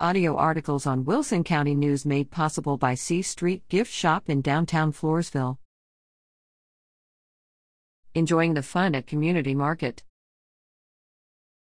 Audio articles on Wilson County News made possible by C Street Gift Shop in downtown Floresville. Enjoying the fun at Community Market.